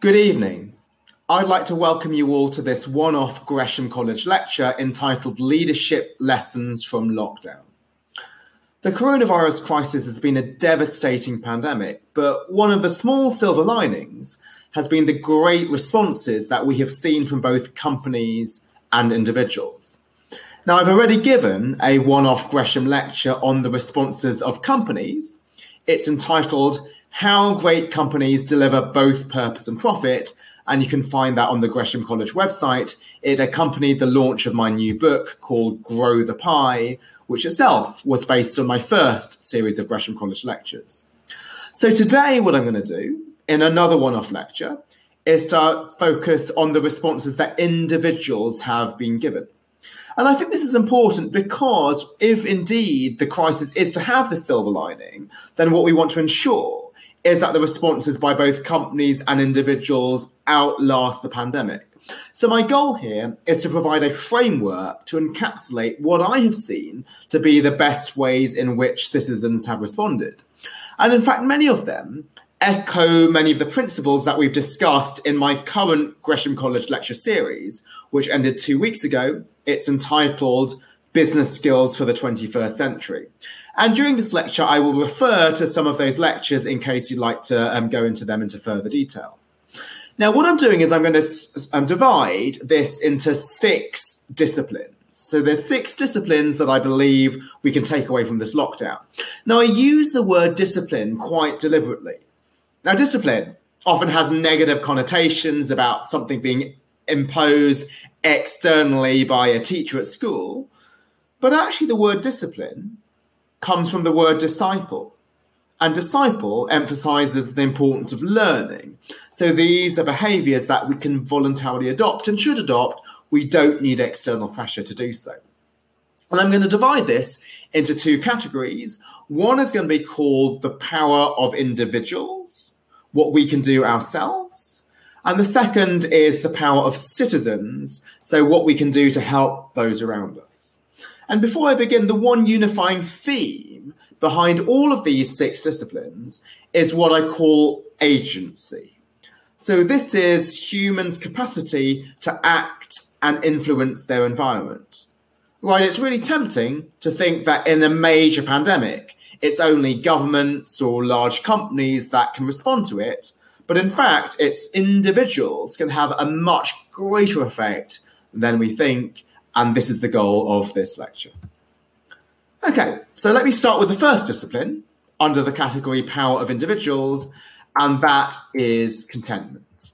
Good evening. I'd like to welcome you all to this one off Gresham College lecture entitled Leadership Lessons from Lockdown. The coronavirus crisis has been a devastating pandemic, but one of the small silver linings has been the great responses that we have seen from both companies and individuals. Now, I've already given a one off Gresham lecture on the responses of companies. It's entitled How Great Companies Deliver Both Purpose and Profit and you can find that on the Gresham College website. It accompanied the launch of my new book called Grow the Pie, which itself was based on my first series of Gresham College lectures. So today, what I'm going to do in another one off lecture is to focus on the responses that individuals have been given. And I think this is important because if indeed the crisis is to have the silver lining, then what we want to ensure is that the responses by both companies and individuals outlast the pandemic. So, my goal here is to provide a framework to encapsulate what I have seen to be the best ways in which citizens have responded. And in fact, many of them echo many of the principles that we've discussed in my current Gresham College lecture series, which ended two weeks ago. It's entitled Business Skills for the 21st Century. And during this lecture, I will refer to some of those lectures in case you'd like to um, go into them into further detail. Now, what I'm doing is I'm going to um, divide this into six disciplines. So there's six disciplines that I believe we can take away from this lockdown. Now, I use the word discipline quite deliberately. Now, discipline often has negative connotations about something being imposed externally by a teacher at school, but actually, the word discipline comes from the word disciple. And disciple emphasizes the importance of learning. So these are behaviors that we can voluntarily adopt and should adopt. We don't need external pressure to do so. And I'm going to divide this into two categories. One is going to be called the power of individuals, what we can do ourselves. And the second is the power of citizens, so what we can do to help those around us. And before I begin, the one unifying theme behind all of these six disciplines is what I call agency. So, this is humans' capacity to act and influence their environment. Right, it's really tempting to think that in a major pandemic, it's only governments or large companies that can respond to it. But in fact, it's individuals can have a much greater effect than we think. And this is the goal of this lecture. Okay, so let me start with the first discipline under the category power of individuals, and that is contentment.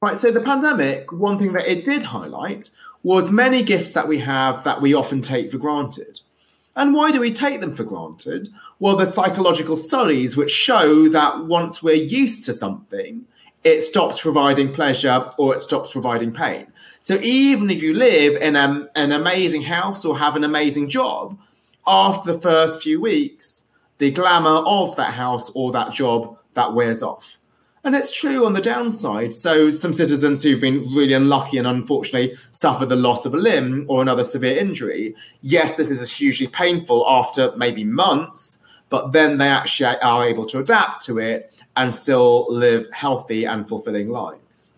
Right, so the pandemic, one thing that it did highlight was many gifts that we have that we often take for granted. And why do we take them for granted? Well, the psychological studies which show that once we're used to something, it stops providing pleasure or it stops providing pain. So even if you live in a, an amazing house or have an amazing job, after the first few weeks, the glamour of that house or that job that wears off. And it's true on the downside. So, some citizens who've been really unlucky and unfortunately suffer the loss of a limb or another severe injury, yes, this is hugely painful after maybe months, but then they actually are able to adapt to it and still live healthy and fulfilling lives.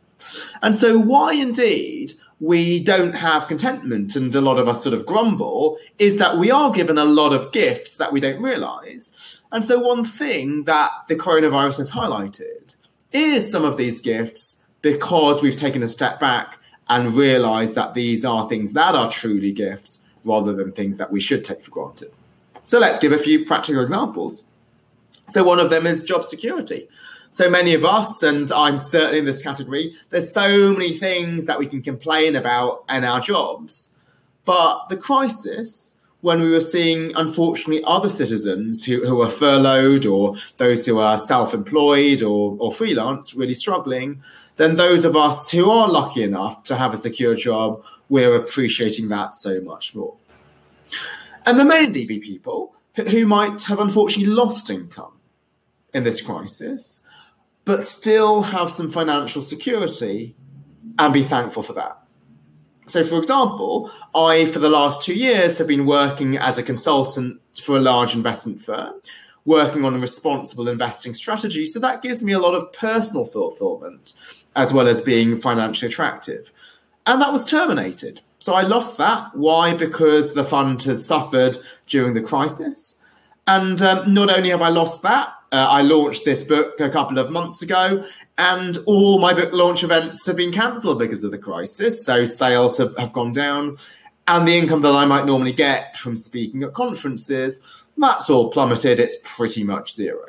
And so, why indeed we don't have contentment and a lot of us sort of grumble is that we are given a lot of gifts that we don't realize. And so, one thing that the coronavirus has highlighted is some of these gifts because we've taken a step back and realized that these are things that are truly gifts rather than things that we should take for granted. So, let's give a few practical examples. So, one of them is job security so many of us, and I'm certainly in this category, there's so many things that we can complain about in our jobs. But the crisis, when we were seeing, unfortunately, other citizens who, who are furloughed or those who are self employed or, or freelance really struggling, then those of us who are lucky enough to have a secure job, we're appreciating that so much more. And the main DV people who might have unfortunately lost income in this crisis but still have some financial security and be thankful for that. So, for example, I, for the last two years, have been working as a consultant for a large investment firm working on a responsible investing strategy. So that gives me a lot of personal fulfillment as well as being financially attractive. And that was terminated. So I lost that. Why? Because the fund has suffered during the crisis. And um, not only have I lost that, uh, I launched this book a couple of months ago, and all my book launch events have been cancelled because of the crisis. So sales have, have gone down, and the income that I might normally get from speaking at conferences, that's all plummeted. It's pretty much zero.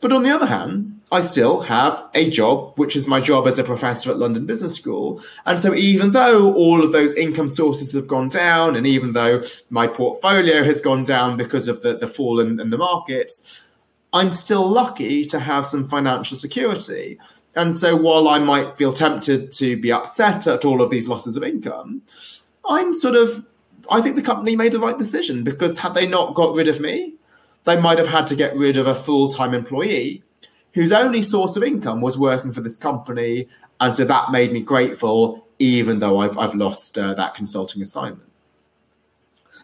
But on the other hand, I still have a job, which is my job as a professor at London Business School. And so, even though all of those income sources have gone down, and even though my portfolio has gone down because of the, the fall in, in the markets, I'm still lucky to have some financial security. And so, while I might feel tempted to be upset at all of these losses of income, I'm sort of, I think the company made the right decision because had they not got rid of me, they might have had to get rid of a full time employee whose only source of income was working for this company. And so that made me grateful, even though I've, I've lost uh, that consulting assignment.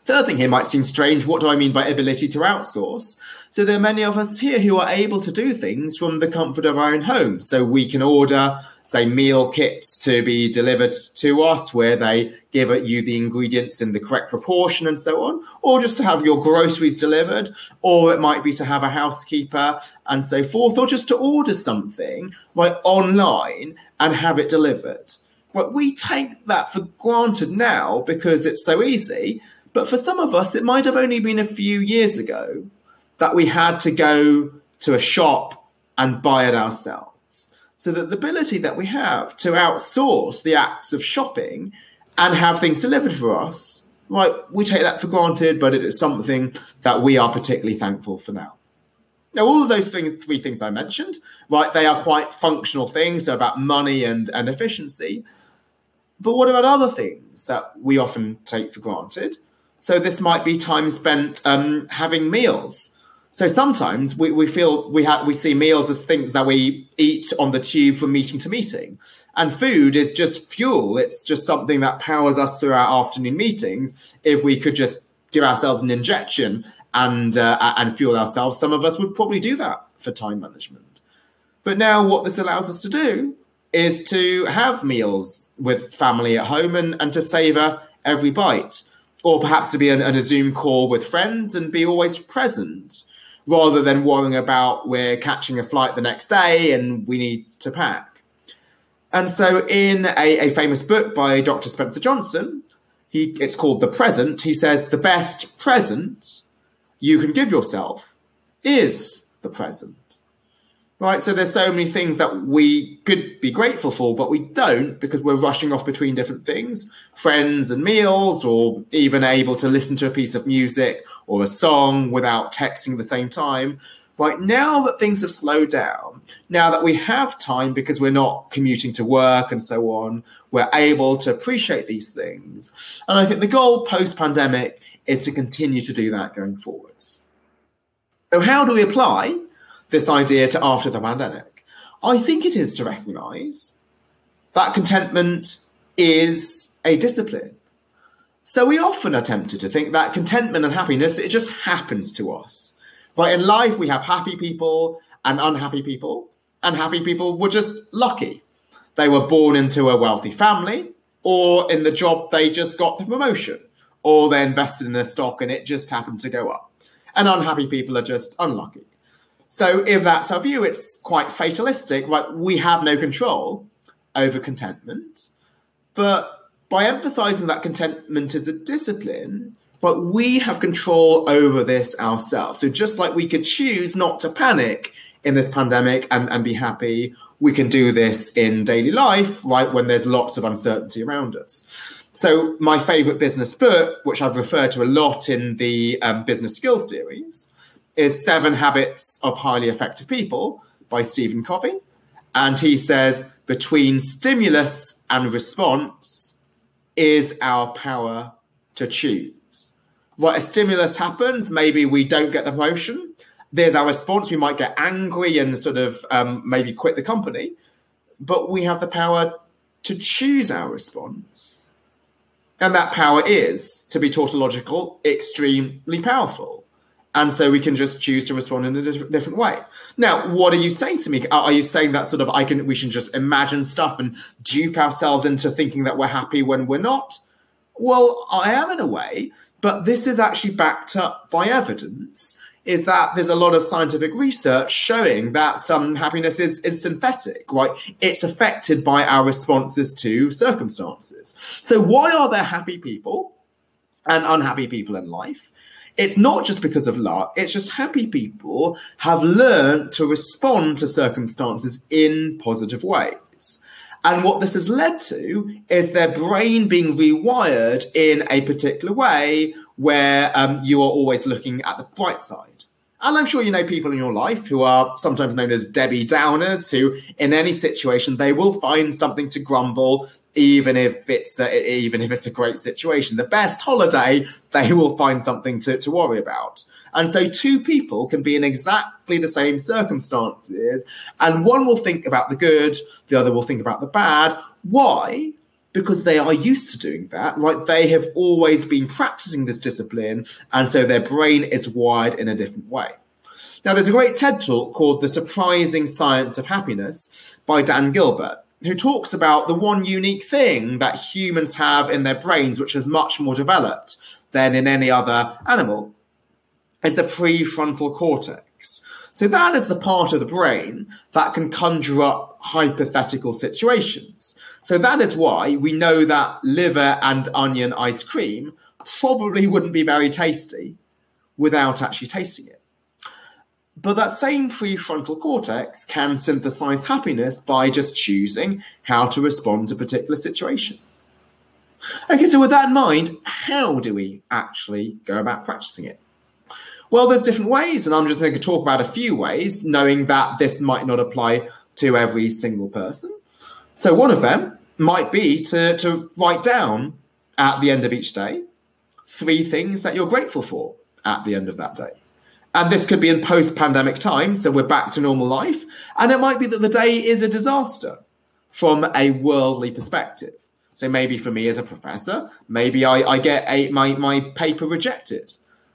Third thing here might seem strange. What do I mean by ability to outsource? So there are many of us here who are able to do things from the comfort of our own home. So we can order, say, meal kits to be delivered to us where they give you the ingredients in the correct proportion and so on, or just to have your groceries delivered, or it might be to have a housekeeper and so forth, or just to order something like online and have it delivered. But we take that for granted now because it's so easy. But for some of us, it might have only been a few years ago that we had to go to a shop and buy it ourselves. So that the ability that we have to outsource the acts of shopping and have things delivered for us, right, we take that for granted, but it is something that we are particularly thankful for now. Now, all of those things, three things I mentioned, right, they are quite functional things, so about money and, and efficiency. But what about other things that we often take for granted? So this might be time spent um, having meals. So sometimes we, we feel we have we see meals as things that we eat on the tube from meeting to meeting. And food is just fuel. It's just something that powers us through our afternoon meetings. If we could just give ourselves an injection and uh, and fuel ourselves, some of us would probably do that for time management. But now what this allows us to do is to have meals with family at home and, and to savor every bite or perhaps to be on, a Zoom call with friends and be always present rather than worrying about we're catching a flight the next day and we need to pack. And so, in a, a famous book by Dr. Spencer Johnson, he, it's called The Present, he says the best present you can give yourself is the present right? So there's so many things that we could be grateful for, but we don't because we're rushing off between different things, friends and meals, or even able to listen to a piece of music or a song without texting at the same time. Right now that things have slowed down, now that we have time because we're not commuting to work and so on, we're able to appreciate these things. And I think the goal post pandemic is to continue to do that going forwards. So, how do we apply this idea to after the pandemic? I think it is to recognize that contentment is a discipline. So we often are tempted to think that contentment and happiness, it just happens to us. But in life, we have happy people and unhappy people, and happy people were just lucky. They were born into a wealthy family, or in the job, they just got the promotion, or they invested in a stock and it just happened to go up. And unhappy people are just unlucky. So if that's our view, it's quite fatalistic. Like we have no control over contentment. But by emphasizing that contentment is a discipline, but we have control over this ourselves. So just like we could choose not to panic in this pandemic and, and be happy, we can do this in daily life, right? When there's lots of uncertainty around us. So my favorite business book, which I've referred to a lot in the um, business skills series, is Seven Habits of Highly Effective People by Stephen Covey. And he says, between stimulus and response is our power to choose. Right, a stimulus happens, maybe we don't get the promotion. There's our response. We might get angry and sort of um, maybe quit the company, but we have the power to choose our response. And that power is, to be tautological, extremely powerful. And so we can just choose to respond in a different way. Now, what are you saying to me? Are you saying that sort of I can we should just imagine stuff and dupe ourselves into thinking that we're happy when we're not? Well, I am in a way, but this is actually backed up by evidence. Is that there's a lot of scientific research showing that some happiness is, is synthetic, like It's affected by our responses to circumstances. So, why are there happy people and unhappy people in life? It's not just because of luck, it's just happy people have learned to respond to circumstances in positive ways. And what this has led to is their brain being rewired in a particular way where um, you are always looking at the bright side. And I'm sure you know people in your life who are sometimes known as Debbie Downers, who in any situation they will find something to grumble, even if it's a, even if it's a great situation. The best holiday, they will find something to, to worry about. And so two people can be in exactly the same circumstances, and one will think about the good, the other will think about the bad. Why? Because they are used to doing that. Like they have always been practicing this discipline, and so their brain is wired in a different way. Now, there's a great TED talk called The Surprising Science of Happiness by Dan Gilbert who talks about the one unique thing that humans have in their brains, which is much more developed than in any other animal, is the prefrontal cortex. So that is the part of the brain that can conjure up hypothetical situations. So that is why we know that liver and onion ice cream probably wouldn't be very tasty without actually tasting it. But that same prefrontal cortex can synthesize happiness by just choosing how to respond to particular situations. Okay, so with that in mind, how do we actually go about practicing it? Well, there's different ways, and I'm just going to talk about a few ways, knowing that this might not apply to every single person. So, one of them might be to, to write down at the end of each day three things that you're grateful for at the end of that day. And this could be in post pandemic times, so we're back to normal life. And it might be that the day is a disaster from a worldly perspective. So maybe for me as a professor, maybe I, I get a, my, my paper rejected.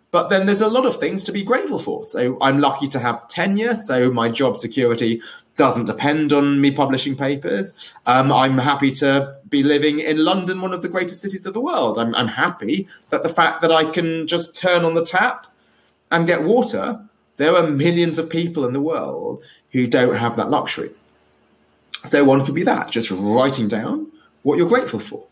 But then there's a lot of things to be grateful for. So I'm lucky to have tenure, so my job security doesn't depend on me publishing papers. Um, I'm happy to be living in London, one of the greatest cities of the world. I'm, I'm happy that the fact that I can just turn on the tap and get water, there are millions of people in the world who don't have that luxury. So one could be that, just writing down what you're grateful for.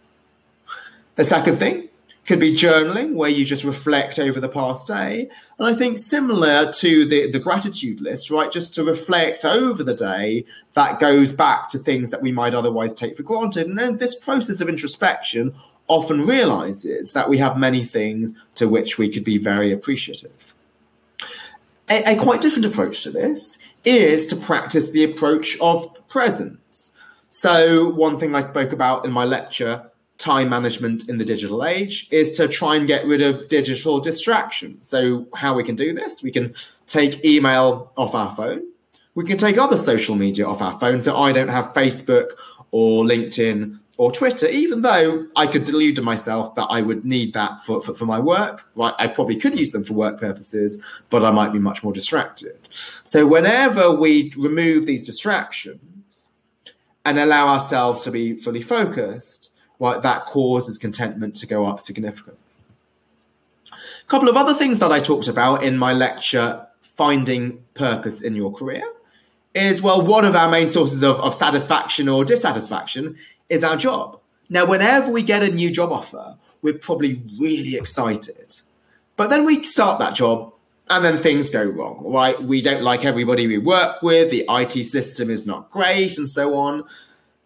The second thing could be journaling, where you just reflect over the past day. And I think similar to the, the gratitude list, right? Just to reflect over the day that goes back to things that we might otherwise take for granted. And then this process of introspection often realizes that we have many things to which we could be very appreciative. A, a quite different approach to this is to practice the approach of presence. So, one thing I spoke about in my lecture, time management in the digital age, is to try and get rid of digital distractions. So, how we can do this? We can take email off our phone. We can take other social media off our phone. So, I don't have Facebook or LinkedIn or Twitter, even though I could delude myself that I would need that for, for, for, my work. Right, I probably could use them for work purposes, but I might be much more distracted. So whenever we remove these distractions and allow ourselves to be fully focused, right, that causes contentment to go up significantly. A couple of other things that I talked about in my lecture, Finding Purpose in Your Career, is well, one of our main sources of, of satisfaction or dissatisfaction is our job. Now, whenever we get a new job offer, we're probably really excited. But then we start that job and then things go wrong, right? We don't like everybody we work with, the IT system is not great, and so on.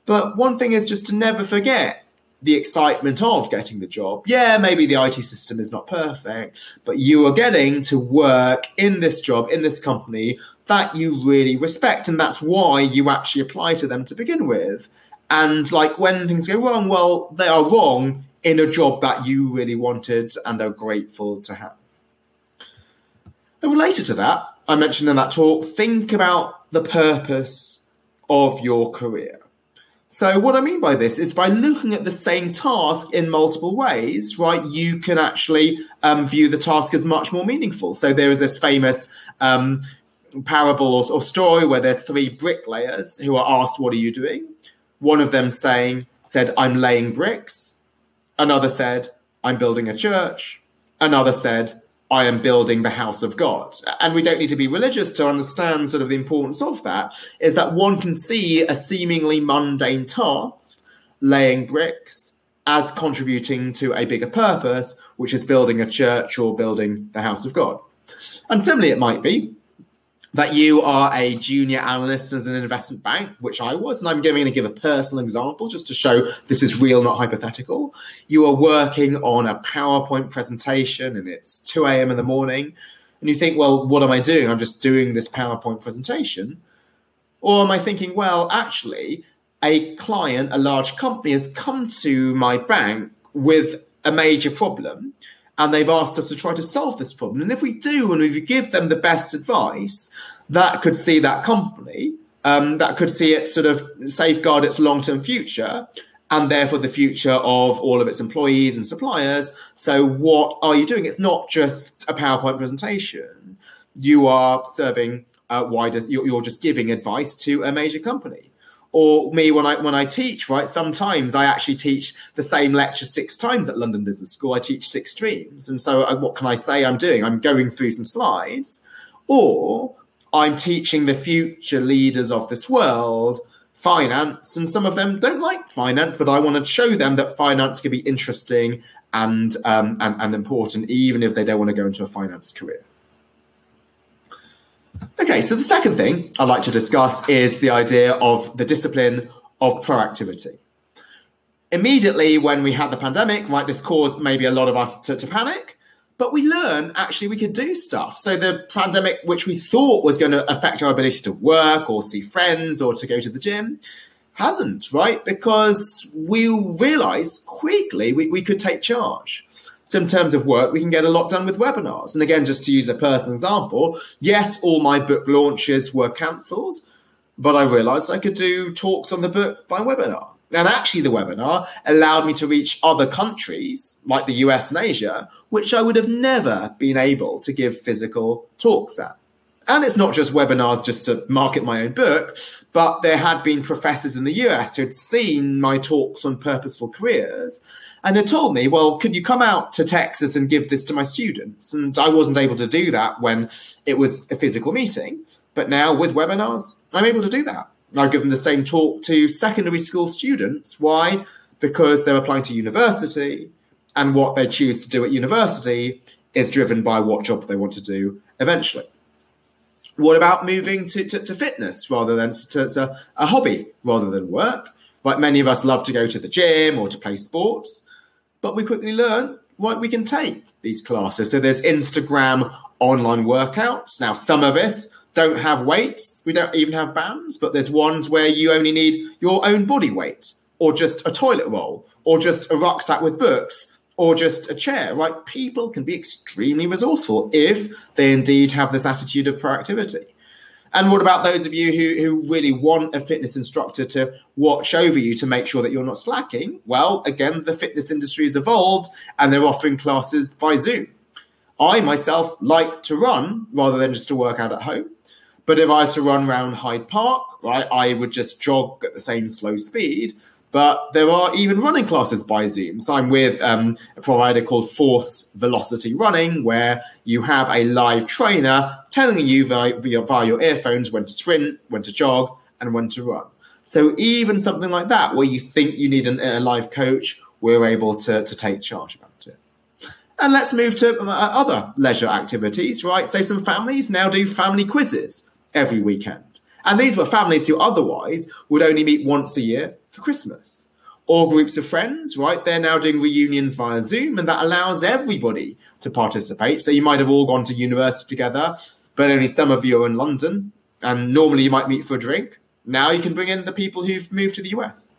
But one thing is just to never forget the excitement of getting the job. Yeah, maybe the IT system is not perfect, but you are getting to work in this job, in this company that you really respect. And that's why you actually apply to them to begin with. And like when things go wrong, well, they are wrong in a job that you really wanted and are grateful to have. And related to that, I mentioned in that talk, think about the purpose of your career. So, what I mean by this is by looking at the same task in multiple ways, right, you can actually um, view the task as much more meaningful. So, there is this famous um, parable or, or story where there's three bricklayers who are asked, What are you doing? One of them saying, said, I'm laying bricks. Another said, I'm building a church. Another said, I am building the house of God. And we don't need to be religious to understand sort of the importance of that, is that one can see a seemingly mundane task, laying bricks, as contributing to a bigger purpose, which is building a church or building the house of God. And similarly, it might be that you are a junior analyst as an investment bank, which I was, and I'm going to give a personal example just to show this is real, not hypothetical. You are working on a PowerPoint presentation and it's 2 a.m. in the morning, and you think, well, what am I doing? I'm just doing this PowerPoint presentation. Or am I thinking, well, actually, a client, a large company has come to my bank with a major problem and they've asked us to try to solve this problem. And if we do, and if we give them the best advice, that could see that company, um, that could see it sort of safeguard its long term future and therefore the future of all of its employees and suppliers. So, what are you doing? It's not just a PowerPoint presentation. You are serving uh, wider, you're, you're just giving advice to a major company or me when I when I teach, right? Sometimes I actually teach the same lecture six times at London Business School. I teach six streams, and so I, uh, what can I say? I'm doing. I'm going through some slides, or I'm teaching the future leaders of this world finance, and some of them don't like finance, but I want to show them that finance can be interesting and um, and, and important, even if they don't want to go into a finance career. Okay, so the second thing I'd like to discuss is the idea of the discipline of proactivity. Immediately when we had the pandemic, right, this caused maybe a lot of us to, to panic, but we learned actually we could do stuff. So the pandemic, which we thought was going to affect our ability to work or see friends or to go to the gym, hasn't, right? Because we realized quickly we, we could take charge. So in terms of work, we can get a lot done with webinars. And again, just to use a personal example, yes, all my book launches were cancelled, but I realized I could do talks on the book by webinar. And actually, the webinar allowed me to reach other countries like the US and Asia, which I would have never been able to give physical talks at. And it's not just webinars just to market my own book, but there had been professors in the US who had seen my talks on purposeful careers and had told me, well, could you come out to Texas and give this to my students? And I wasn't able to do that when it was a physical meeting. But now with webinars, I'm able to do that. I've given the same talk to secondary school students. Why? Because they're applying to university, and what they choose to do at university is driven by what job they want to do eventually. What about moving to, to, to fitness rather than to, to a hobby rather than work? Like many of us love to go to the gym or to play sports. But we quickly learn right we can take these classes. So there's Instagram online workouts. Now some of us don't have weights. We don't even have bands, but there's ones where you only need your own body weight or just a toilet roll or just a rucksack with books or just a chair, right? People can be extremely resourceful if they indeed have this attitude of proactivity. And what about those of you who, who really want a fitness instructor to watch over you to make sure that you're not slacking? Well, again, the fitness industry has evolved and they're offering classes by Zoom. I myself like to run rather than just to work out at home. But if I was to run around Hyde Park, right, I would just jog at the same slow speed but there are even running classes by Zoom. So I'm with um, a provider called Force Velocity Running, where you have a live trainer telling you via, via your earphones when to sprint, when to jog, and when to run. So even something like that, where you think you need an, a live coach, we're able to, to take charge about it. And let's move to uh, other leisure activities, right? So some families now do family quizzes every weekend. And these were families who otherwise would only meet once a year for Christmas. Or groups of friends, right? They're now doing reunions via Zoom, and that allows everybody to participate. So you might have all gone to university together, but only some of you are in London, and normally you might meet for a drink. Now you can bring in the people who've moved to the US.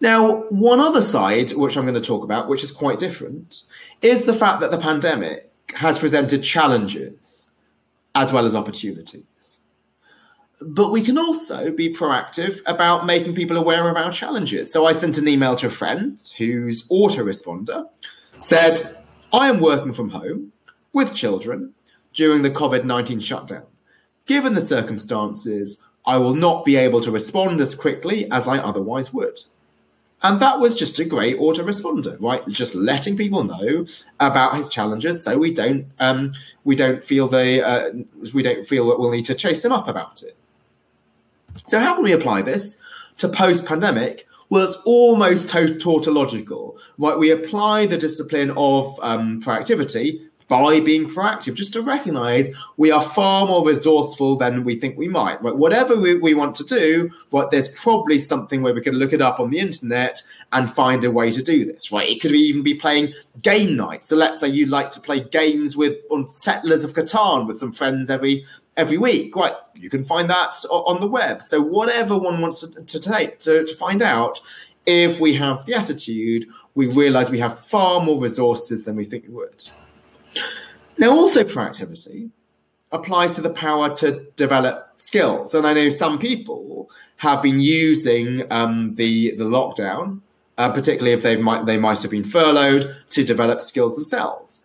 Now, one other side, which I'm going to talk about, which is quite different, is the fact that the pandemic has presented challenges as well as opportunities. But we can also be proactive about making people aware of our challenges. So I sent an email to a friend whose autoresponder said, I am working from home with children during the COVID 19 shutdown. Given the circumstances, I will not be able to respond as quickly as I otherwise would. And that was just a great autoresponder, right? Just letting people know about his challenges, so we don't um, we don't feel they uh, we don't feel that we'll need to chase them up about it. So how can we apply this to post-pandemic? Well, it's almost tautological, right? We apply the discipline of um, proactivity by being proactive, just to recognize we are far more resourceful than we think we might. Right? Whatever we, we want to do, right, there's probably something where we can look it up on the internet and find a way to do this. Right? It could even be playing game night. So let's say you like to play games with on Settlers of Catan with some friends every every week. Right? You can find that on the web. So whatever one wants to, take to, to find out, if we have the attitude, we realize we have far more resources than we think we would. Now, also proactivity applies to the power to develop skills. And I know some people have been using um, the, the lockdown, uh, particularly if they might, they might have been furloughed, to develop skills themselves.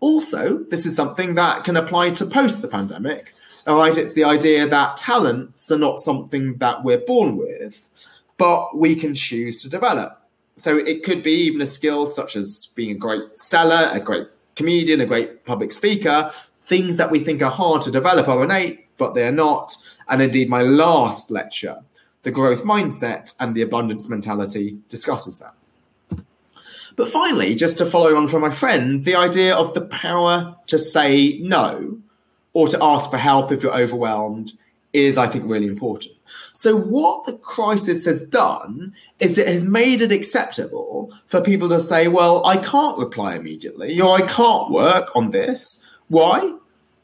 Also, this is something that can apply to post the pandemic. All right, it's the idea that talents are not something that we're born with, but we can choose to develop. So it could be even a skill such as being a great seller, a great comedian, a great public speaker, things that we think are hard to develop are innate, but they're not. And indeed, my last lecture, The Growth Mindset and the Abundance Mentality, discusses that. But finally, just to follow on from my friend, the idea of the power to say no or to ask for help if you're overwhelmed is, I think, really important. So, what the crisis has done is it has made it acceptable for people to say, well, I can't reply immediately, or I can't work on this. Why?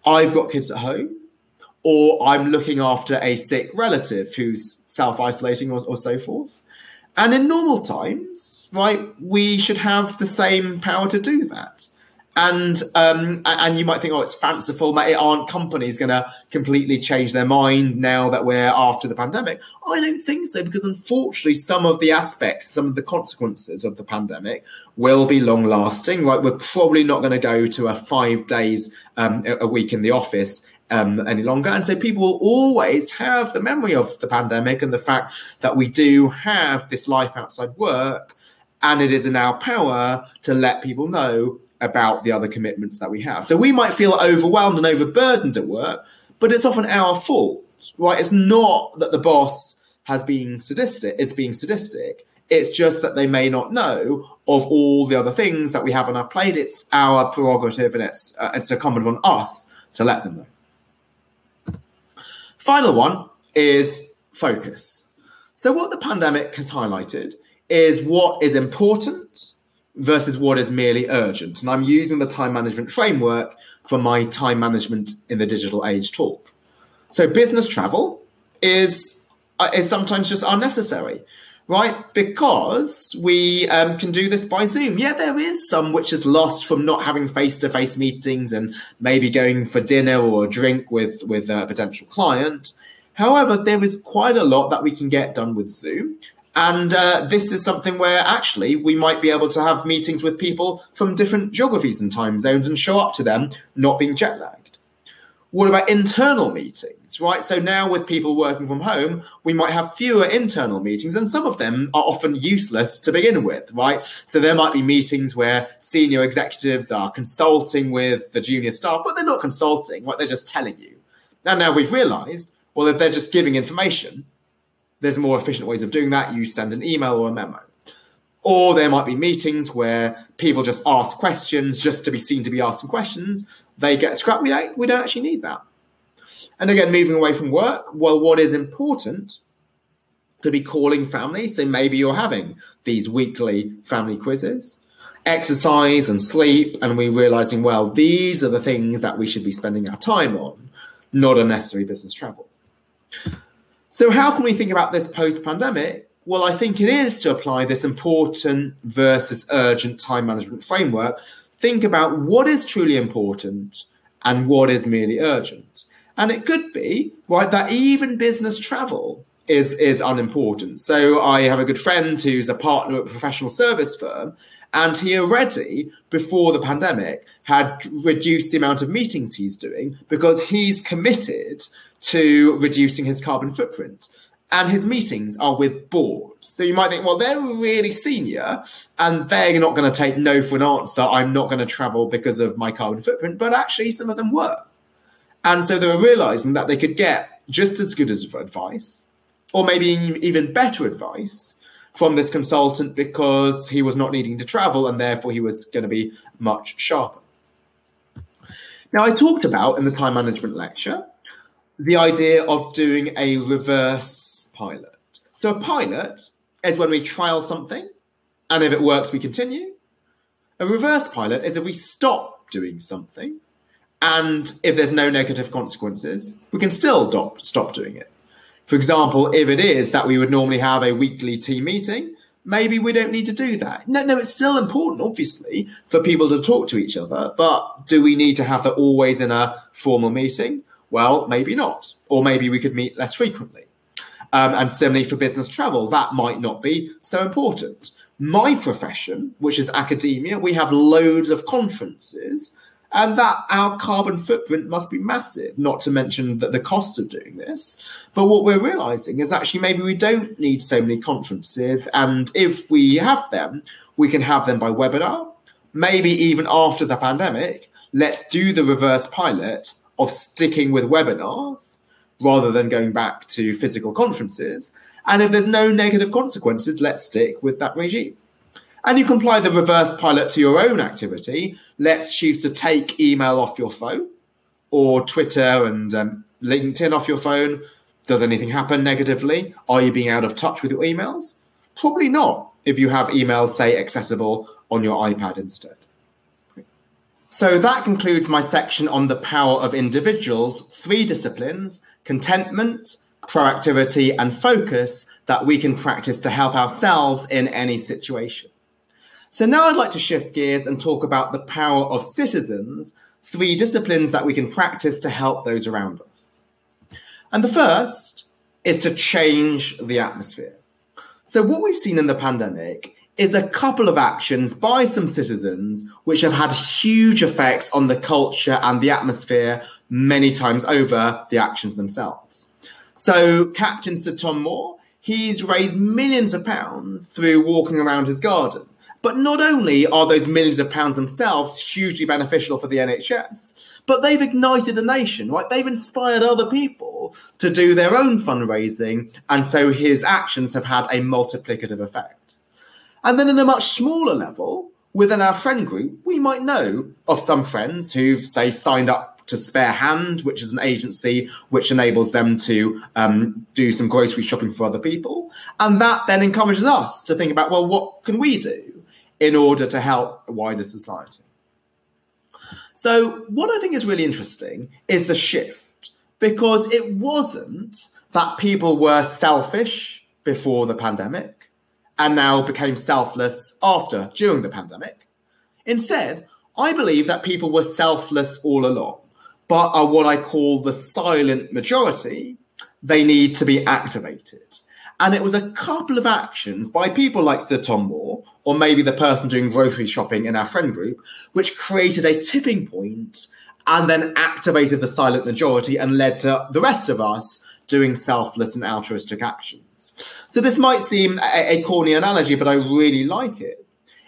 I've got kids at home, or I'm looking after a sick relative who's self isolating, or, or so forth. And in normal times, right, we should have the same power to do that and um, and you might think, oh, it's fanciful. But it aren't companies going to completely change their mind now that we're after the pandemic? I don't think so, because unfortunately, some of the aspects, some of the consequences of the pandemic will be long lasting. Like we're probably not going to go to a five days um, a week in the office. Um, any longer. And so people will always have the memory of the pandemic and the fact that we do have this life outside work. And it is in our power to let people know about the other commitments that we have. So we might feel overwhelmed and overburdened at work, but it's often our fault, right? It's not that the boss has been sadistic, is being sadistic. It's just that they may not know of all the other things that we have on our plate. It's our prerogative and it's, uh, it's incumbent on us to let them know. Final one is focus. So, what the pandemic has highlighted is what is important versus what is merely urgent. And I'm using the time management framework for my time management in the digital age talk. So business travel is uh, is sometimes just unnecessary, right? Because we um, can do this by Zoom. Yeah, there is some which is lost from not having face to face meetings and maybe going for dinner or a drink with with a potential client. However, there is quite a lot that we can get done with Zoom. And uh, this is something where actually we might be able to have meetings with people from different geographies and time zones and show up to them not being jet lagged. What about internal meetings, right? So now with people working from home, we might have fewer internal meetings, and some of them are often useless to begin with, right? So there might be meetings where senior executives are consulting with the junior staff, but they're not consulting, right? They're just telling you. And now we've realized, well, if they're just giving information, there's more efficient ways of doing that. You send an email or a memo. Or there might be meetings where people just ask questions just to be seen to be asking questions. They get scrapped. We don't, we don't actually need that. And again, moving away from work, well, what is important could be calling family. So maybe you're having these weekly family quizzes, exercise and sleep, and we're realizing, well, these are the things that we should be spending our time on, not unnecessary business travel. So, how can we think about this post pandemic? Well, I think it is to apply this important versus urgent time management framework. Think about what is truly important and what is merely urgent. And it could be, right, that even business travel is, is unimportant. So I have a good friend who's a partner at a professional service firm, and he already, before the pandemic, had reduced the amount of meetings he's doing because he's committed to reducing his carbon footprint. And his meetings are with boards. So you might think, well, they're really senior and they're not going to take no for an answer. I'm not going to travel because of my carbon footprint. But actually, some of them were. And so they were realizing that they could get just as good as advice, or maybe even better advice from this consultant because he was not needing to travel and therefore he was going to be much sharper. Now, I talked about in the time management lecture the idea of doing a reverse pilot. So, a pilot is when we trial something, and if it works, we continue. A reverse pilot is if we stop doing something, and if there's no negative consequences, we can still stop, stop doing it. For example, if it is that we would normally have a weekly team meeting, maybe we don't need to do that. No, no, it's still important, obviously, for people to talk to each other, but do we need to have that always in a formal meeting? Well, maybe not. Or maybe we could meet less frequently. Um, and similarly for business travel, that might not be so important. My profession, which is academia, we have loads of conferences, and that our carbon footprint must be massive, not to mention that the cost of doing this. But what we're realizing is actually maybe we don't need so many conferences, and if we have them, we can have them by webinar. Maybe even after the pandemic, let's do the reverse pilot of sticking with webinars rather than going back to physical conferences. And if there's no negative consequences, let's stick with that regime. And you can apply the reverse pilot to your own activity. Let's choose to take email off your phone or Twitter and um, LinkedIn off your phone. Does anything happen negatively? Are you being out of touch with your emails? Probably not if you have emails, say, accessible on your iPad instead. So that concludes my section on the power of individuals, three disciplines contentment, proactivity, and focus that we can practice to help ourselves in any situation. So now I'd like to shift gears and talk about the power of citizens, three disciplines that we can practice to help those around us. And the first is to change the atmosphere. So, what we've seen in the pandemic is a couple of actions by some citizens which have had huge effects on the culture and the atmosphere many times over the actions themselves. So, Captain Sir Tom Moore, he's raised millions of pounds through walking around his garden. But not only are those millions of pounds themselves hugely beneficial for the NHS, but they've ignited a nation, right? They've inspired other people to do their own fundraising, and so his actions have had a multiplicative effect. And then, in a much smaller level, within our friend group, we might know of some friends who've, say, signed up to Spare Hand, which is an agency which enables them to um, do some grocery shopping for other people. And that then encourages us to think about, well, what can we do in order to help wider society? So, what I think is really interesting is the shift, because it wasn't that people were selfish before the pandemic and now became selfless after, during the pandemic. Instead, I believe that people were selfless all along, but are what I call the silent majority. They need to be activated. And it was a couple of actions by people like Sir Tom Moore, or maybe the person doing grocery shopping in our friend group, which created a tipping point and then activated the silent majority and led to the rest of us doing selfless and altruistic actions. So this might seem a, a corny analogy, but I really like it.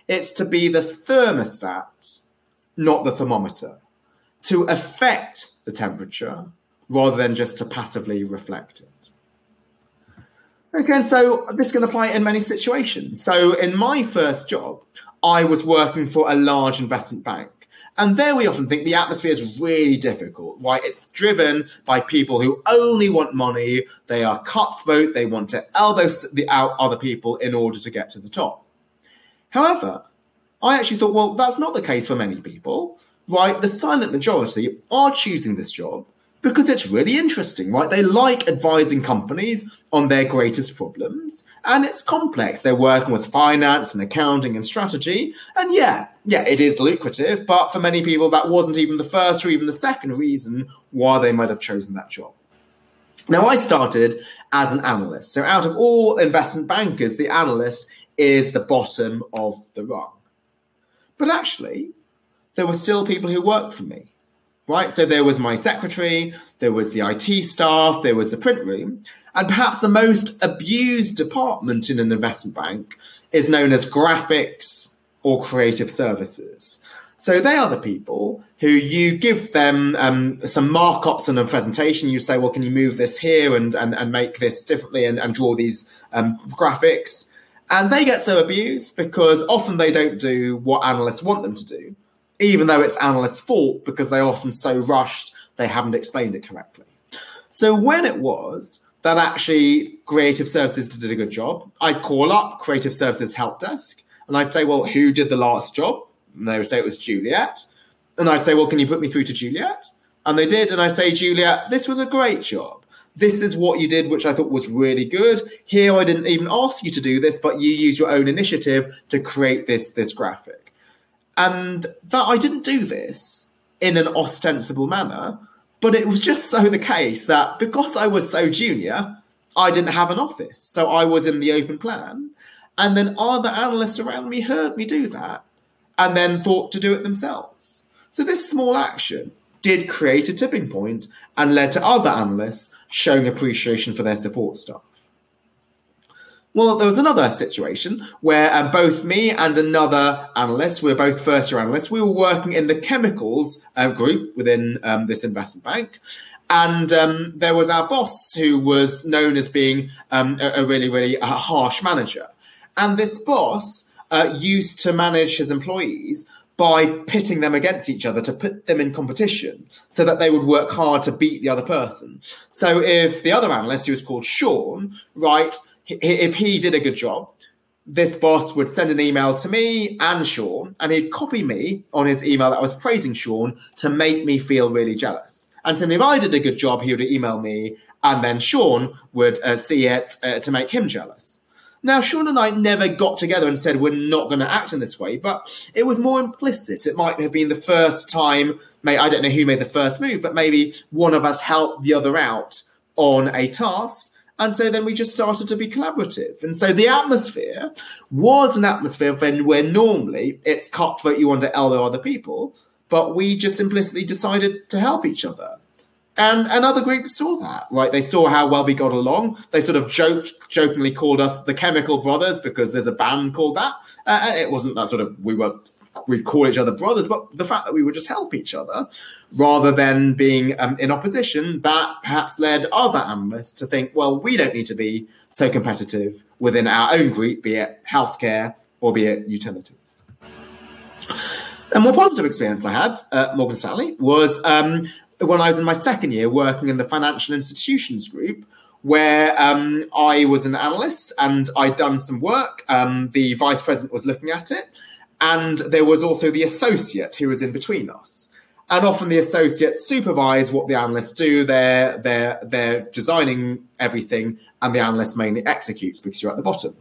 It's to be the thermostat, not the thermometer, to affect the temperature rather than just to passively reflect it. Okay, and so this can apply in many situations. So in my first job, I was working for a large investment bank. And there we often think the atmosphere is really difficult, right? It's driven by people who only want money. They are cutthroat. They want to elbow the out other people in order to get to the top. However, I actually thought, well, that's not the case for many people, right? The silent majority are choosing this job because it's really interesting, right? They like advising companies on their greatest problems, and it's complex. They're working with finance and accounting and strategy, and yeah, yeah, it is lucrative, but for many people, that wasn't even the first or even the second reason why they might have chosen that job. Now, I started as an analyst. So, out of all investment bankers, the analyst is the bottom of the rung. But actually, there were still people who worked for me, right? So, there was my secretary, there was the IT staff, there was the print room. And perhaps the most abused department in an investment bank is known as graphics or creative services. So they are the people who you give them um, some markups on a presentation. You say, well, can you move this here and, and, and make this differently and, and draw these um, graphics? And they get so abused because often they don't do what analysts want them to do, even though it's analysts' fault because they're often so rushed they haven't explained it correctly. So when it was that actually creative services did a good job, I'd call up creative services help desk and I'd say, well, who did the last job? And they would say it was Juliet. And I'd say, well, can you put me through to Juliet? And they did. And I'd say, Juliet, this was a great job. This is what you did, which I thought was really good. Here, I didn't even ask you to do this, but you used your own initiative to create this, this graphic. And that I didn't do this in an ostensible manner, but it was just so the case that because I was so junior, I didn't have an office. So I was in the open plan. And then other analysts around me heard me do that and then thought to do it themselves. So this small action did create a tipping point and led to other analysts showing appreciation for their support staff. Well, there was another situation where um, both me and another analyst, we were both first year analysts, we were working in the chemicals uh, group within um, this investment bank. And um, there was our boss who was known as being um, a, a, really, really uh, harsh manager. And this boss uh, used to manage his employees by pitting them against each other to put them in competition so that they would work hard to beat the other person. So if the other analyst, who was called Sean, right, if he did a good job, this boss would send an email to me and Sean, and he'd copy me on his email that I was praising Sean to make me feel really jealous. And so if I did a good job, he would email me, and then Sean would uh, see it uh, to make him jealous. Now, Sean and I never got together and said we're not going to act in this way, but it was more implicit. It might have been the first time, I don't know who made the first move, but maybe one of us helped the other out on a task. And so then we just started to be collaborative. And so the atmosphere was an atmosphere when, where normally it's cutthroat, you want to elbow other people, but we just implicitly decided to help each other. And, and other groups saw that, right? They saw how well we got along. They sort of joked, jokingly called us the Chemical Brothers because there's a band called that. Uh, it wasn't that sort of we were we'd call each other brothers, but the fact that we would just help each other rather than being um, in opposition, that perhaps led other analysts to think, well, we don't need to be so competitive within our own group, be it healthcare or be it utilities. A more positive experience I had at Morgan Stanley was um, when I was in my second year working in the financial institutions group, where um, I was an analyst and I'd done some work. Um, the vice president was looking at it, and there was also the associate who was in between us. And often the associates supervise what the analysts do. They're they're they're designing everything, and the analyst mainly executes because you're at the bottom.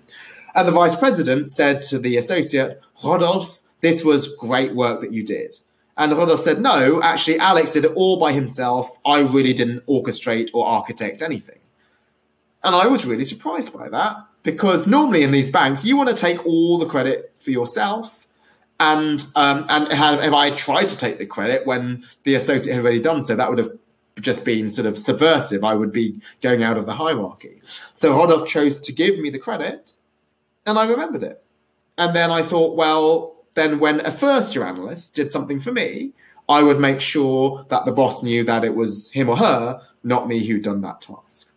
And the vice president said to the associate, Rodolphe, this was great work that you did. And Rodolphe said, no, actually, Alex did it all by himself. I really didn't orchestrate or architect anything. And I was really surprised by that because normally in these banks, you want to take all the credit for yourself. And um, and had, if I tried to take the credit when the associate had already done so, that would have just been sort of subversive. I would be going out of the hierarchy. So Rodolphe chose to give me the credit, and I remembered it. And then I thought, well, then when a first year analyst did something for me, I would make sure that the boss knew that it was him or her, not me, who'd done that task.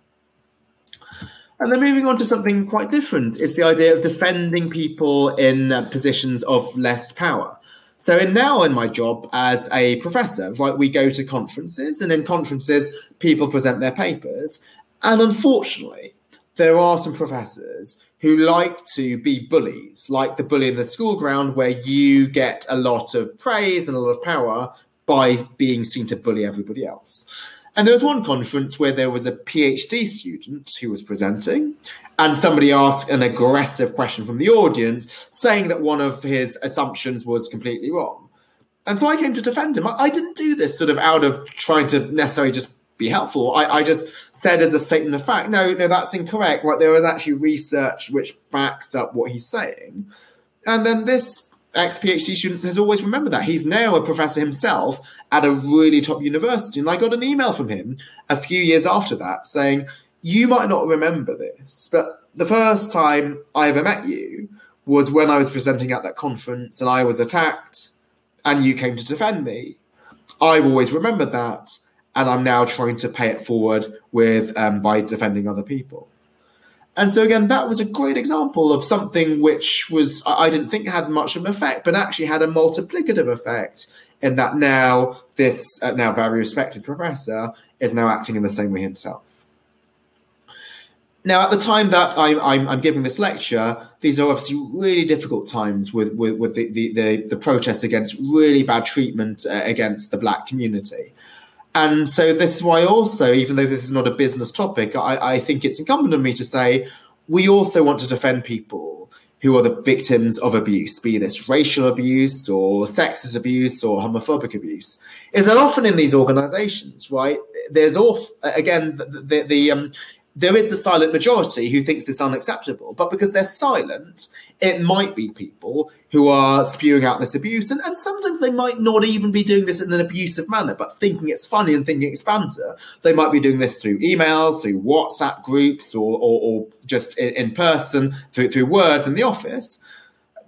And then moving on to something quite different, it's the idea of defending people in uh, positions of less power. So in now in my job as a professor, right, we go to conferences, and in conferences, people present their papers. And unfortunately, there are some professors who like to be bullies, like the bully in the school ground, where you get a lot of praise and a lot of power, by being seen to bully everybody else. And there was one conference where there was a PhD student who was presenting, and somebody asked an aggressive question from the audience saying that one of his assumptions was completely wrong. And so I came to defend him. I, didn't do this sort of out of trying to necessarily just be helpful. I, I, just said as a statement of fact, no, no, that's incorrect. Like there is actually research which backs up what he's saying. And then this ex PhD student has always remembered that. He's now a professor himself at a really top university. And I got an email from him a few years after that saying, You might not remember this, but the first time I ever met you was when I was presenting at that conference and I was attacked and you came to defend me. I've always remembered that and I'm now trying to pay it forward with um, by defending other people. And so again, that was a great example of something which was I didn't think had much of an effect, but actually had a multiplicative effect in that now this uh, now very respected professor is now acting in the same way himself. Now, at the time that I'm, I'm, I'm, giving this lecture, these are obviously really difficult times with, with, with the, the, the, the protests against really bad treatment uh, against the black community. And so this is why also, even though this is not a business topic, I, I think it's incumbent on me to say we also want to defend people who are the victims of abuse, be this racial abuse or sexist abuse or homophobic abuse. Is that often in these organizations, right? There's off again the, the, the um, there is the silent majority who thinks it's unacceptable. But because they're silent, it might be people who are spewing out this abuse. And, and sometimes they might not even be doing this in an abusive manner, but thinking it's funny and thinking it's banter. They might be doing this through emails, through WhatsApp groups, or, or, or just in, in, person, through, through words in the office.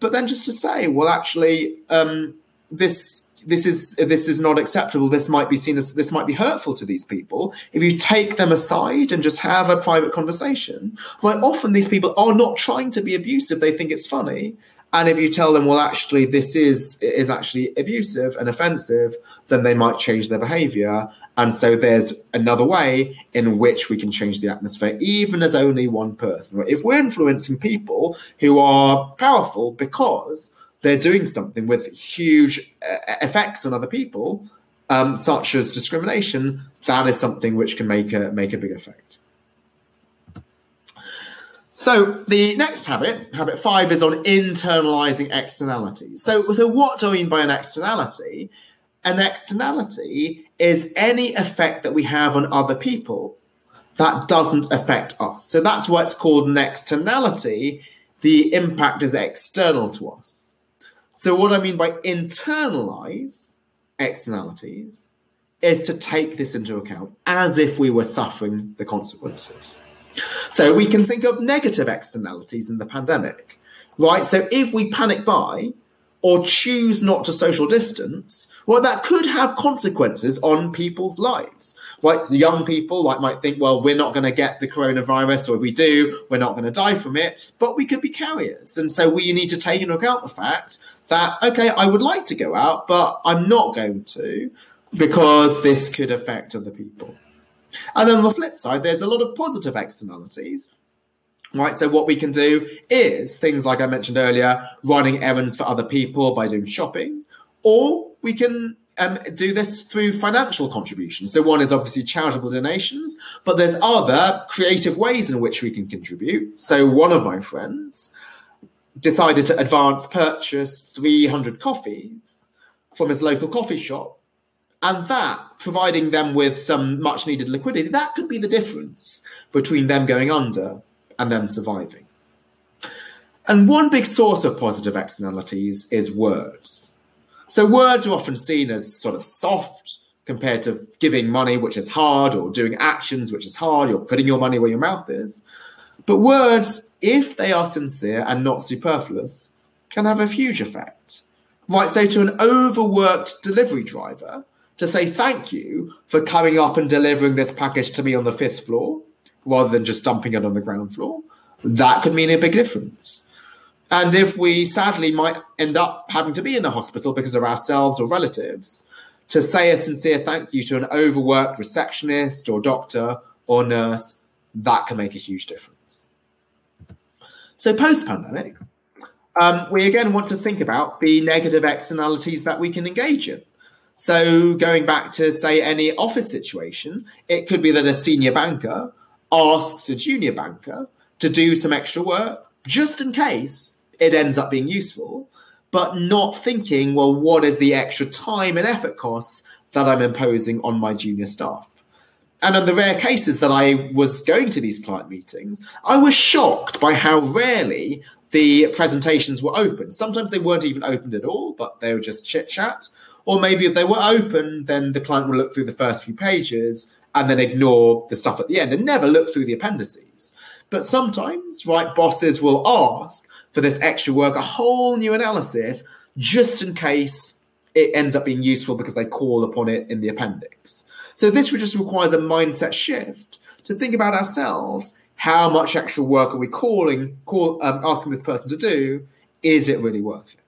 But then just to say, well, actually, um, this this is this is not acceptable. This might be seen as this might be hurtful to these people. If you take them aside and just have a private conversation, like often these people are not trying to be abusive. They think it's funny. And if you tell them, well, actually, this is is actually abusive and offensive, then they might change their behaviour. And so there's another way in which we can change the atmosphere, even as only one person. If we're influencing people who are powerful because they're doing something with huge uh, effects on other people, um, such as discrimination, that is something which can make a make a big effect. So the next habit, habit five, is on internalizing externalities. So, so what do I mean by an externality? An externality is any effect that we have on other people that doesn't affect us. So that's why it's called an externality. The impact is external to us. So, what I mean by internalize externalities is to take this into account as if we were suffering the consequences. So, we can think of negative externalities in the pandemic, right? So, if we panic buy or choose not to social distance, well, that could have consequences on people's lives. Right, so young people like might think, well, we're not going to get the coronavirus, or if we do, we're not going to die from it, but we could be carriers, and so we need to take into account the fact that, okay, I would like to go out, but I'm not going to because this could affect other people. And on the flip side, there's a lot of positive externalities. Right, so what we can do is things like I mentioned earlier, running errands for other people by doing shopping, or we can um, do this through financial contributions. So one is obviously charitable donations, but there's other creative ways in which we can contribute. So one of my friends decided to advance purchase 300 coffees from his local coffee shop. And that, providing them with some much needed liquidity, that could be the difference between them going under and them surviving. And one big source of positive externalities is words. So words are often seen as sort of soft compared to giving money, which is hard, or doing actions, which is hard, you're putting your money where your mouth is. But words if they are sincere and not superfluous, can have a huge effect. Might say to an overworked delivery driver to say thank you for coming up and delivering this package to me on the fifth floor rather than just dumping it on the ground floor. That could mean a big difference. And if we sadly might end up having to be in a hospital because of ourselves or relatives, to say a sincere thank you to an overworked receptionist or doctor or nurse, that can make a huge difference. So post pandemic, um, we again want to think about the negative externalities that we can engage in. So, going back to, say, any office situation, it could be that a senior banker asks a junior banker to do some extra work just in case it ends up being useful, but not thinking, well, what is the extra time and effort costs that I'm imposing on my junior staff? And in the rare cases that I was going to these client meetings, I was shocked by how rarely the presentations were open. Sometimes they weren't even opened at all, but they were just chit chat. Or maybe if they were open, then the client would look through the first few pages and then ignore the stuff at the end and never look through the appendices. But sometimes, right, bosses will ask for this extra work, a whole new analysis, just in case it ends up being useful because they call upon it in the appendix. So this just requires a mindset shift to think about ourselves. How much extra work are we calling, call, um, asking this person to do? Is it really worth it?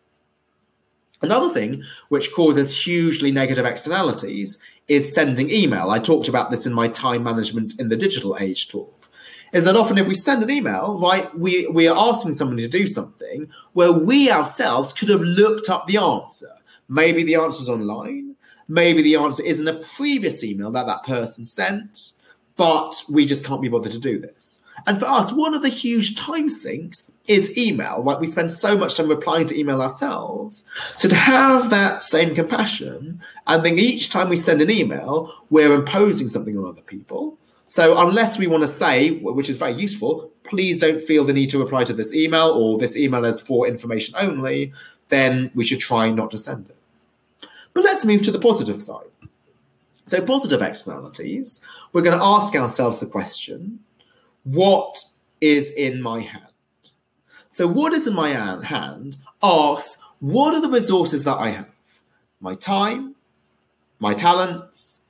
Another thing which causes hugely negative externalities is sending email. I talked about this in my time management in the digital age talk. Is that often if we send an email, right, we, we are asking somebody to do something where we ourselves could have looked up the answer. Maybe the answer's online. Maybe the answer is in a previous email that that person sent, but we just can't be bothered to do this. And for us, one of the huge time sinks is email. Like we spend so much time replying to email ourselves. So to have that same compassion and then each time we send an email, we're imposing something on other people. So unless we want to say, which is very useful, please don't feel the need to reply to this email or this email is for information only, then we should try not to send it. But let's move to the positive side. So positive externalities, we're going to ask ourselves the question, what is in my hand? So, what is in my hand asks, what are the resources that I have? My time, my talents,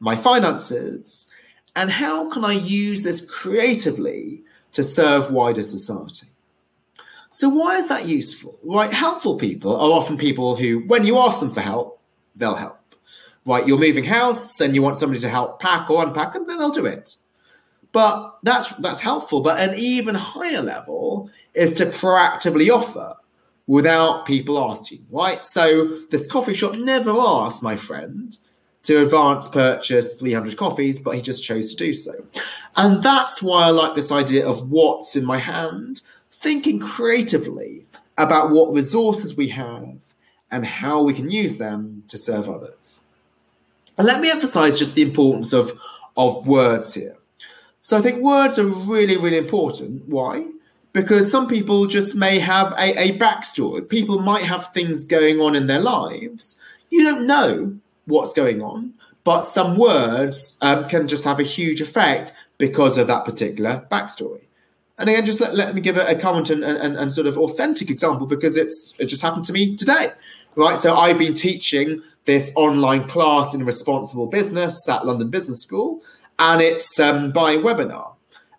my finances, and how can I use this creatively to serve wider society? So, why is that useful? Right, helpful people are often people who, when you ask them for help, they'll help. Right, you're moving house and you want somebody to help pack or unpack, and then they'll do it. But that's that's helpful. But an even higher level is to proactively offer without people asking, right? So this coffee shop never asked my friend to advance purchase 300 coffees, but he just chose to do so. And that's why I like this idea of what's in my hand, thinking creatively about what resources we have and how we can use them to serve others. And let me emphasize just the importance of, of words here. So I think words are really, really important. Why? Because some people just may have a, a backstory. People might have things going on in their lives. You don't know what's going on, but some words um, can just have a huge effect because of that particular backstory. And again, just let, let me give a, a current and, and, and sort of authentic example because it's it just happened to me today. Right, so I've been teaching this online class in responsible business at London Business School, and it's um, by webinar.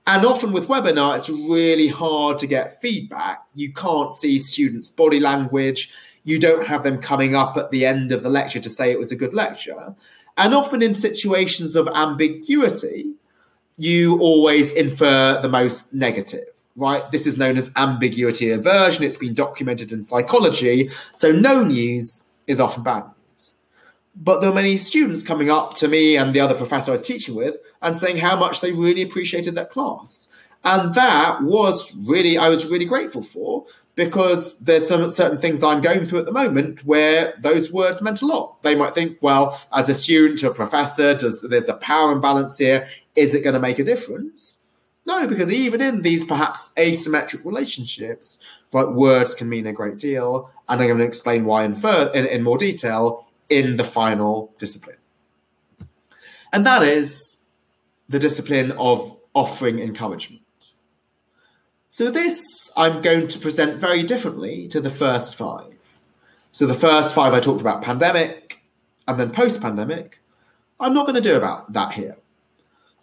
And often with webinar, it's really hard to get feedback. You can't see students' body language. You don't have them coming up at the end of the lecture to say it was a good lecture. And often in situations of ambiguity, you always infer the most negative, right? This is known as ambiguity aversion. It's been documented in psychology. So no news is often bad. News. But there were many students coming up to me and the other professor I was teaching with and saying how much they really appreciated that class. And that was really, I was really grateful for because there's some certain things that I'm going through at the moment where those words meant a lot. They might think, well, as a student a professor, does there's a power imbalance here? Is it going to make a difference? No, because even in these perhaps asymmetric relationships, like words can mean a great deal, and I'm going to explain why in, fur- in, in more detail in the final discipline. And that is the discipline of offering encouragement. So, this I'm going to present very differently to the first five. So, the first five I talked about pandemic and then post pandemic. I'm not going to do about that here.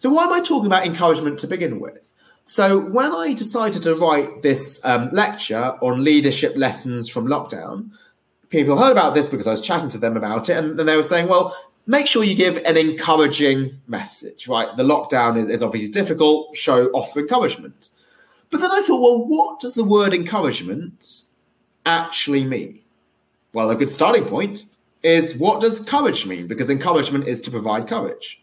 So, why am I talking about encouragement to begin with? So, when I decided to write this um, lecture on leadership lessons from lockdown, people heard about this because I was chatting to them about it, and then they were saying, well, make sure you give an encouraging message, right? The lockdown is, is obviously difficult, show offer encouragement. But then I thought, well, what does the word encouragement actually mean? Well, a good starting point is what does courage mean? Because encouragement is to provide courage.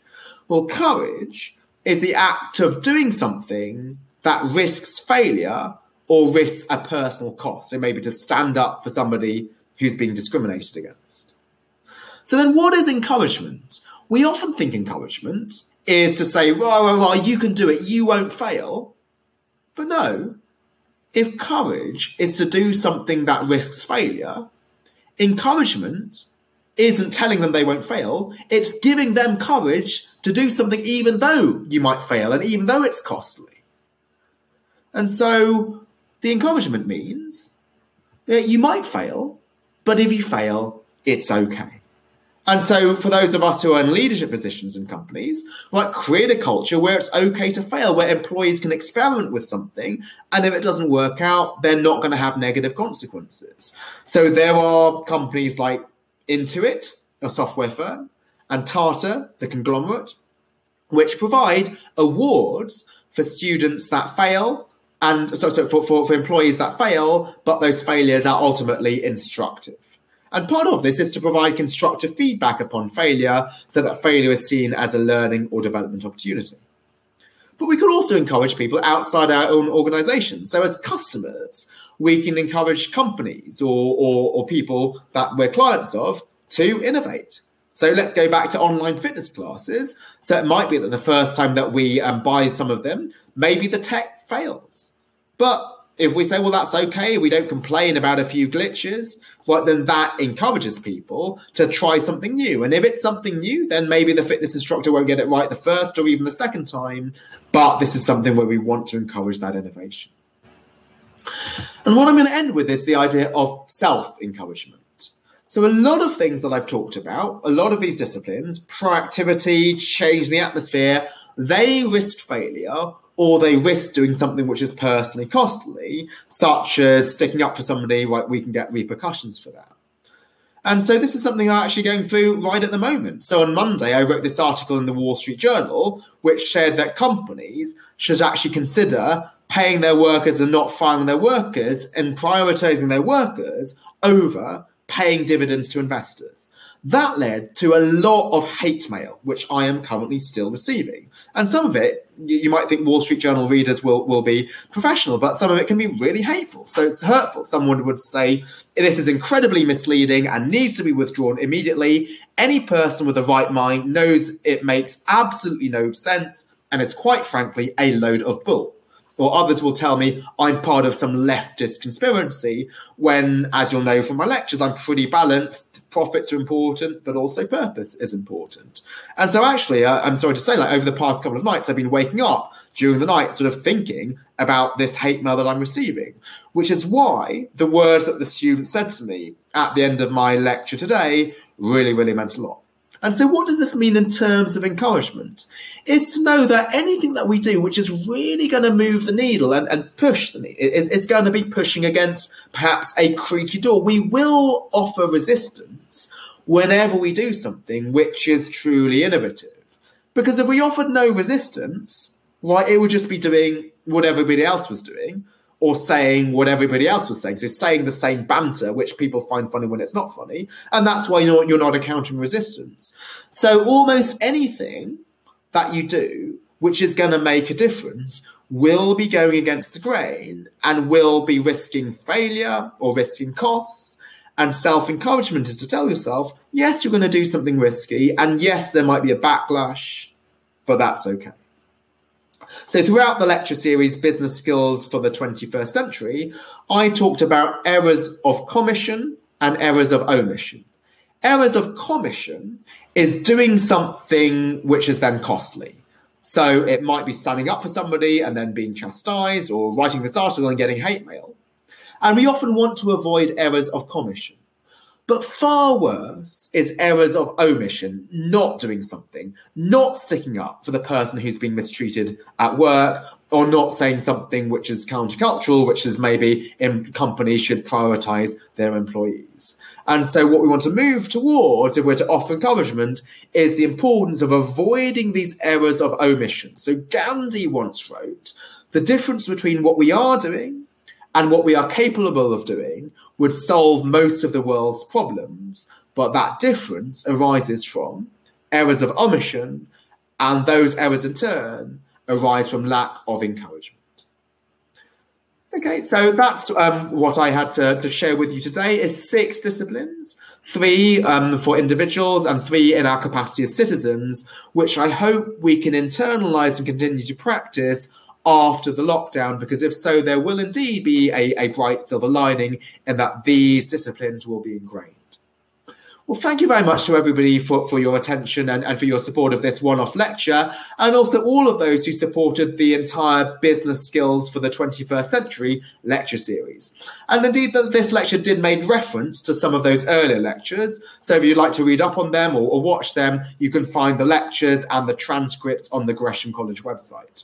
Well, courage is the act of doing something that risks failure or risks a personal cost. So maybe to stand up for somebody who's being discriminated against. So then what is encouragement? We often think encouragement is to say, rah, rah, rah, you can do it, you won't fail. But no, if courage is to do something that risks failure, encouragement isn't telling them they won't fail, it's giving them courage to do something even though you might fail and even though it's costly. And so the encouragement means that you might fail, but if you fail, it's okay. And so, for those of us who are in leadership positions in companies, like create a culture where it's okay to fail, where employees can experiment with something, and if it doesn't work out, they're not going to have negative consequences. So, there are companies like Intuit, a software firm, and Tata, the conglomerate, which provide awards for students that fail and so, so for, for, for employees that fail, but those failures are ultimately instructive. And part of this is to provide constructive feedback upon failure so that failure is seen as a learning or development opportunity. But we could also encourage people outside our own organization. So, as customers, we can encourage companies or, or, or people that we're clients of to innovate. So let's go back to online fitness classes. So it might be that the first time that we um, buy some of them, maybe the tech fails. But if we say, well, that's okay, we don't complain about a few glitches, well, then that encourages people to try something new. And if it's something new, then maybe the fitness instructor won't get it right the first or even the second time. But this is something where we want to encourage that innovation. And what I'm going to end with is the idea of self encouragement. So, a lot of things that I've talked about, a lot of these disciplines, proactivity, change the atmosphere, they risk failure or they risk doing something which is personally costly, such as sticking up for somebody, right, we can get repercussions for that. And so this is something I'm actually going through right at the moment. So on Monday, I wrote this article in the Wall Street Journal, which said that companies should actually consider paying their workers and not firing their workers and prioritizing their workers over paying dividends to investors. That led to a lot of hate mail, which I am currently still receiving. And some of it, you might think Wall Street Journal readers will, will be professional, but some of it can be really hateful. So it's hurtful. Someone would say, this is incredibly misleading and needs to be withdrawn immediately. Any person with a right mind knows it makes absolutely no sense and is quite frankly a load of bull or others will tell me I'm part of some leftist conspiracy when, as you'll know from my lectures, I'm pretty balanced. Profits are important, but also purpose is important. And so, actually, uh, I'm sorry to say, like over the past couple of nights, I've been waking up during the night, sort of thinking about this hate mail that I'm receiving, which is why the words that the student said to me at the end of my lecture today really, really meant a lot. And so, what does this mean in terms of encouragement? It's to know that anything that we do, which is really going to move the needle and, and push the needle, is, is going to be pushing against perhaps a creaky door. We will offer resistance whenever we do something which is truly innovative. Because if we offered no resistance, right, it would just be doing what everybody else was doing or saying what everybody else was saying. So saying the same banter, which people find funny when it's not funny. And that's why you're, you're not encountering resistance. So almost anything that you do, which is going to make a difference, will be going against the grain and will be risking failure or risking costs. And self encouragement is to tell yourself, yes, you're going to do something risky. And yes, there might be a backlash, but that's okay. So, throughout the lecture series, Business Skills for the 21st Century, I talked about errors of commission and errors of omission. Errors of commission is doing something which is then costly. So, it might be standing up for somebody and then being chastised, or writing this article and getting hate mail. And we often want to avoid errors of commission. But far worse is errors of omission, not doing something, not sticking up for the person who's been mistreated at work, or not saying something which is countercultural, which is maybe companies should prioritize their employees. And so, what we want to move towards, if we're to offer encouragement, is the importance of avoiding these errors of omission. So, Gandhi once wrote the difference between what we are doing and what we are capable of doing would solve most of the world's problems, but that difference arises from errors of omission, and those errors in turn arise from lack of encouragement. Okay, so that's um, what I had to, to, share with you today is six disciplines, three um, for individuals and three in our capacity as citizens, which I hope we can internalize and continue to practice after the lockdown, because if so, there will indeed be a, a bright silver lining in that these disciplines will be ingrained. Well, thank you very much to everybody for, for your attention and, and for your support of this one off lecture, and also all of those who supported the entire Business Skills for the 21st Century lecture series. And indeed, the, this lecture did make reference to some of those earlier lectures. So if you'd like to read up on them or, or watch them, you can find the lectures and the transcripts on the Gresham College website.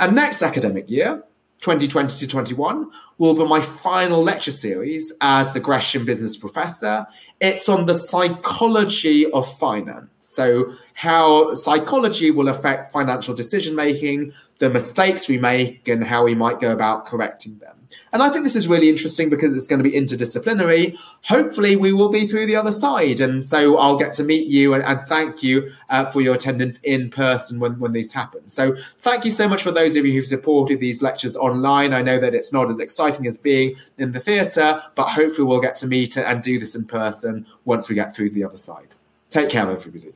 And next academic year, 2020 to 21, will be my final lecture series as the Gresham Business Professor it's on the psychology of finance. So, how psychology will affect financial decision making, the mistakes we make, and how we might go about correcting them. And I think this is really interesting because it's going to be interdisciplinary. Hopefully, we will be through the other side. And so I'll get to meet you and, and thank you uh, for your attendance in person when, when these happen. So thank you so much for those of you who've supported these lectures online. I know that it's not as exciting as being in the theatre, but hopefully we'll get to meet and do this in person once we get through the other side. Take care, everybody.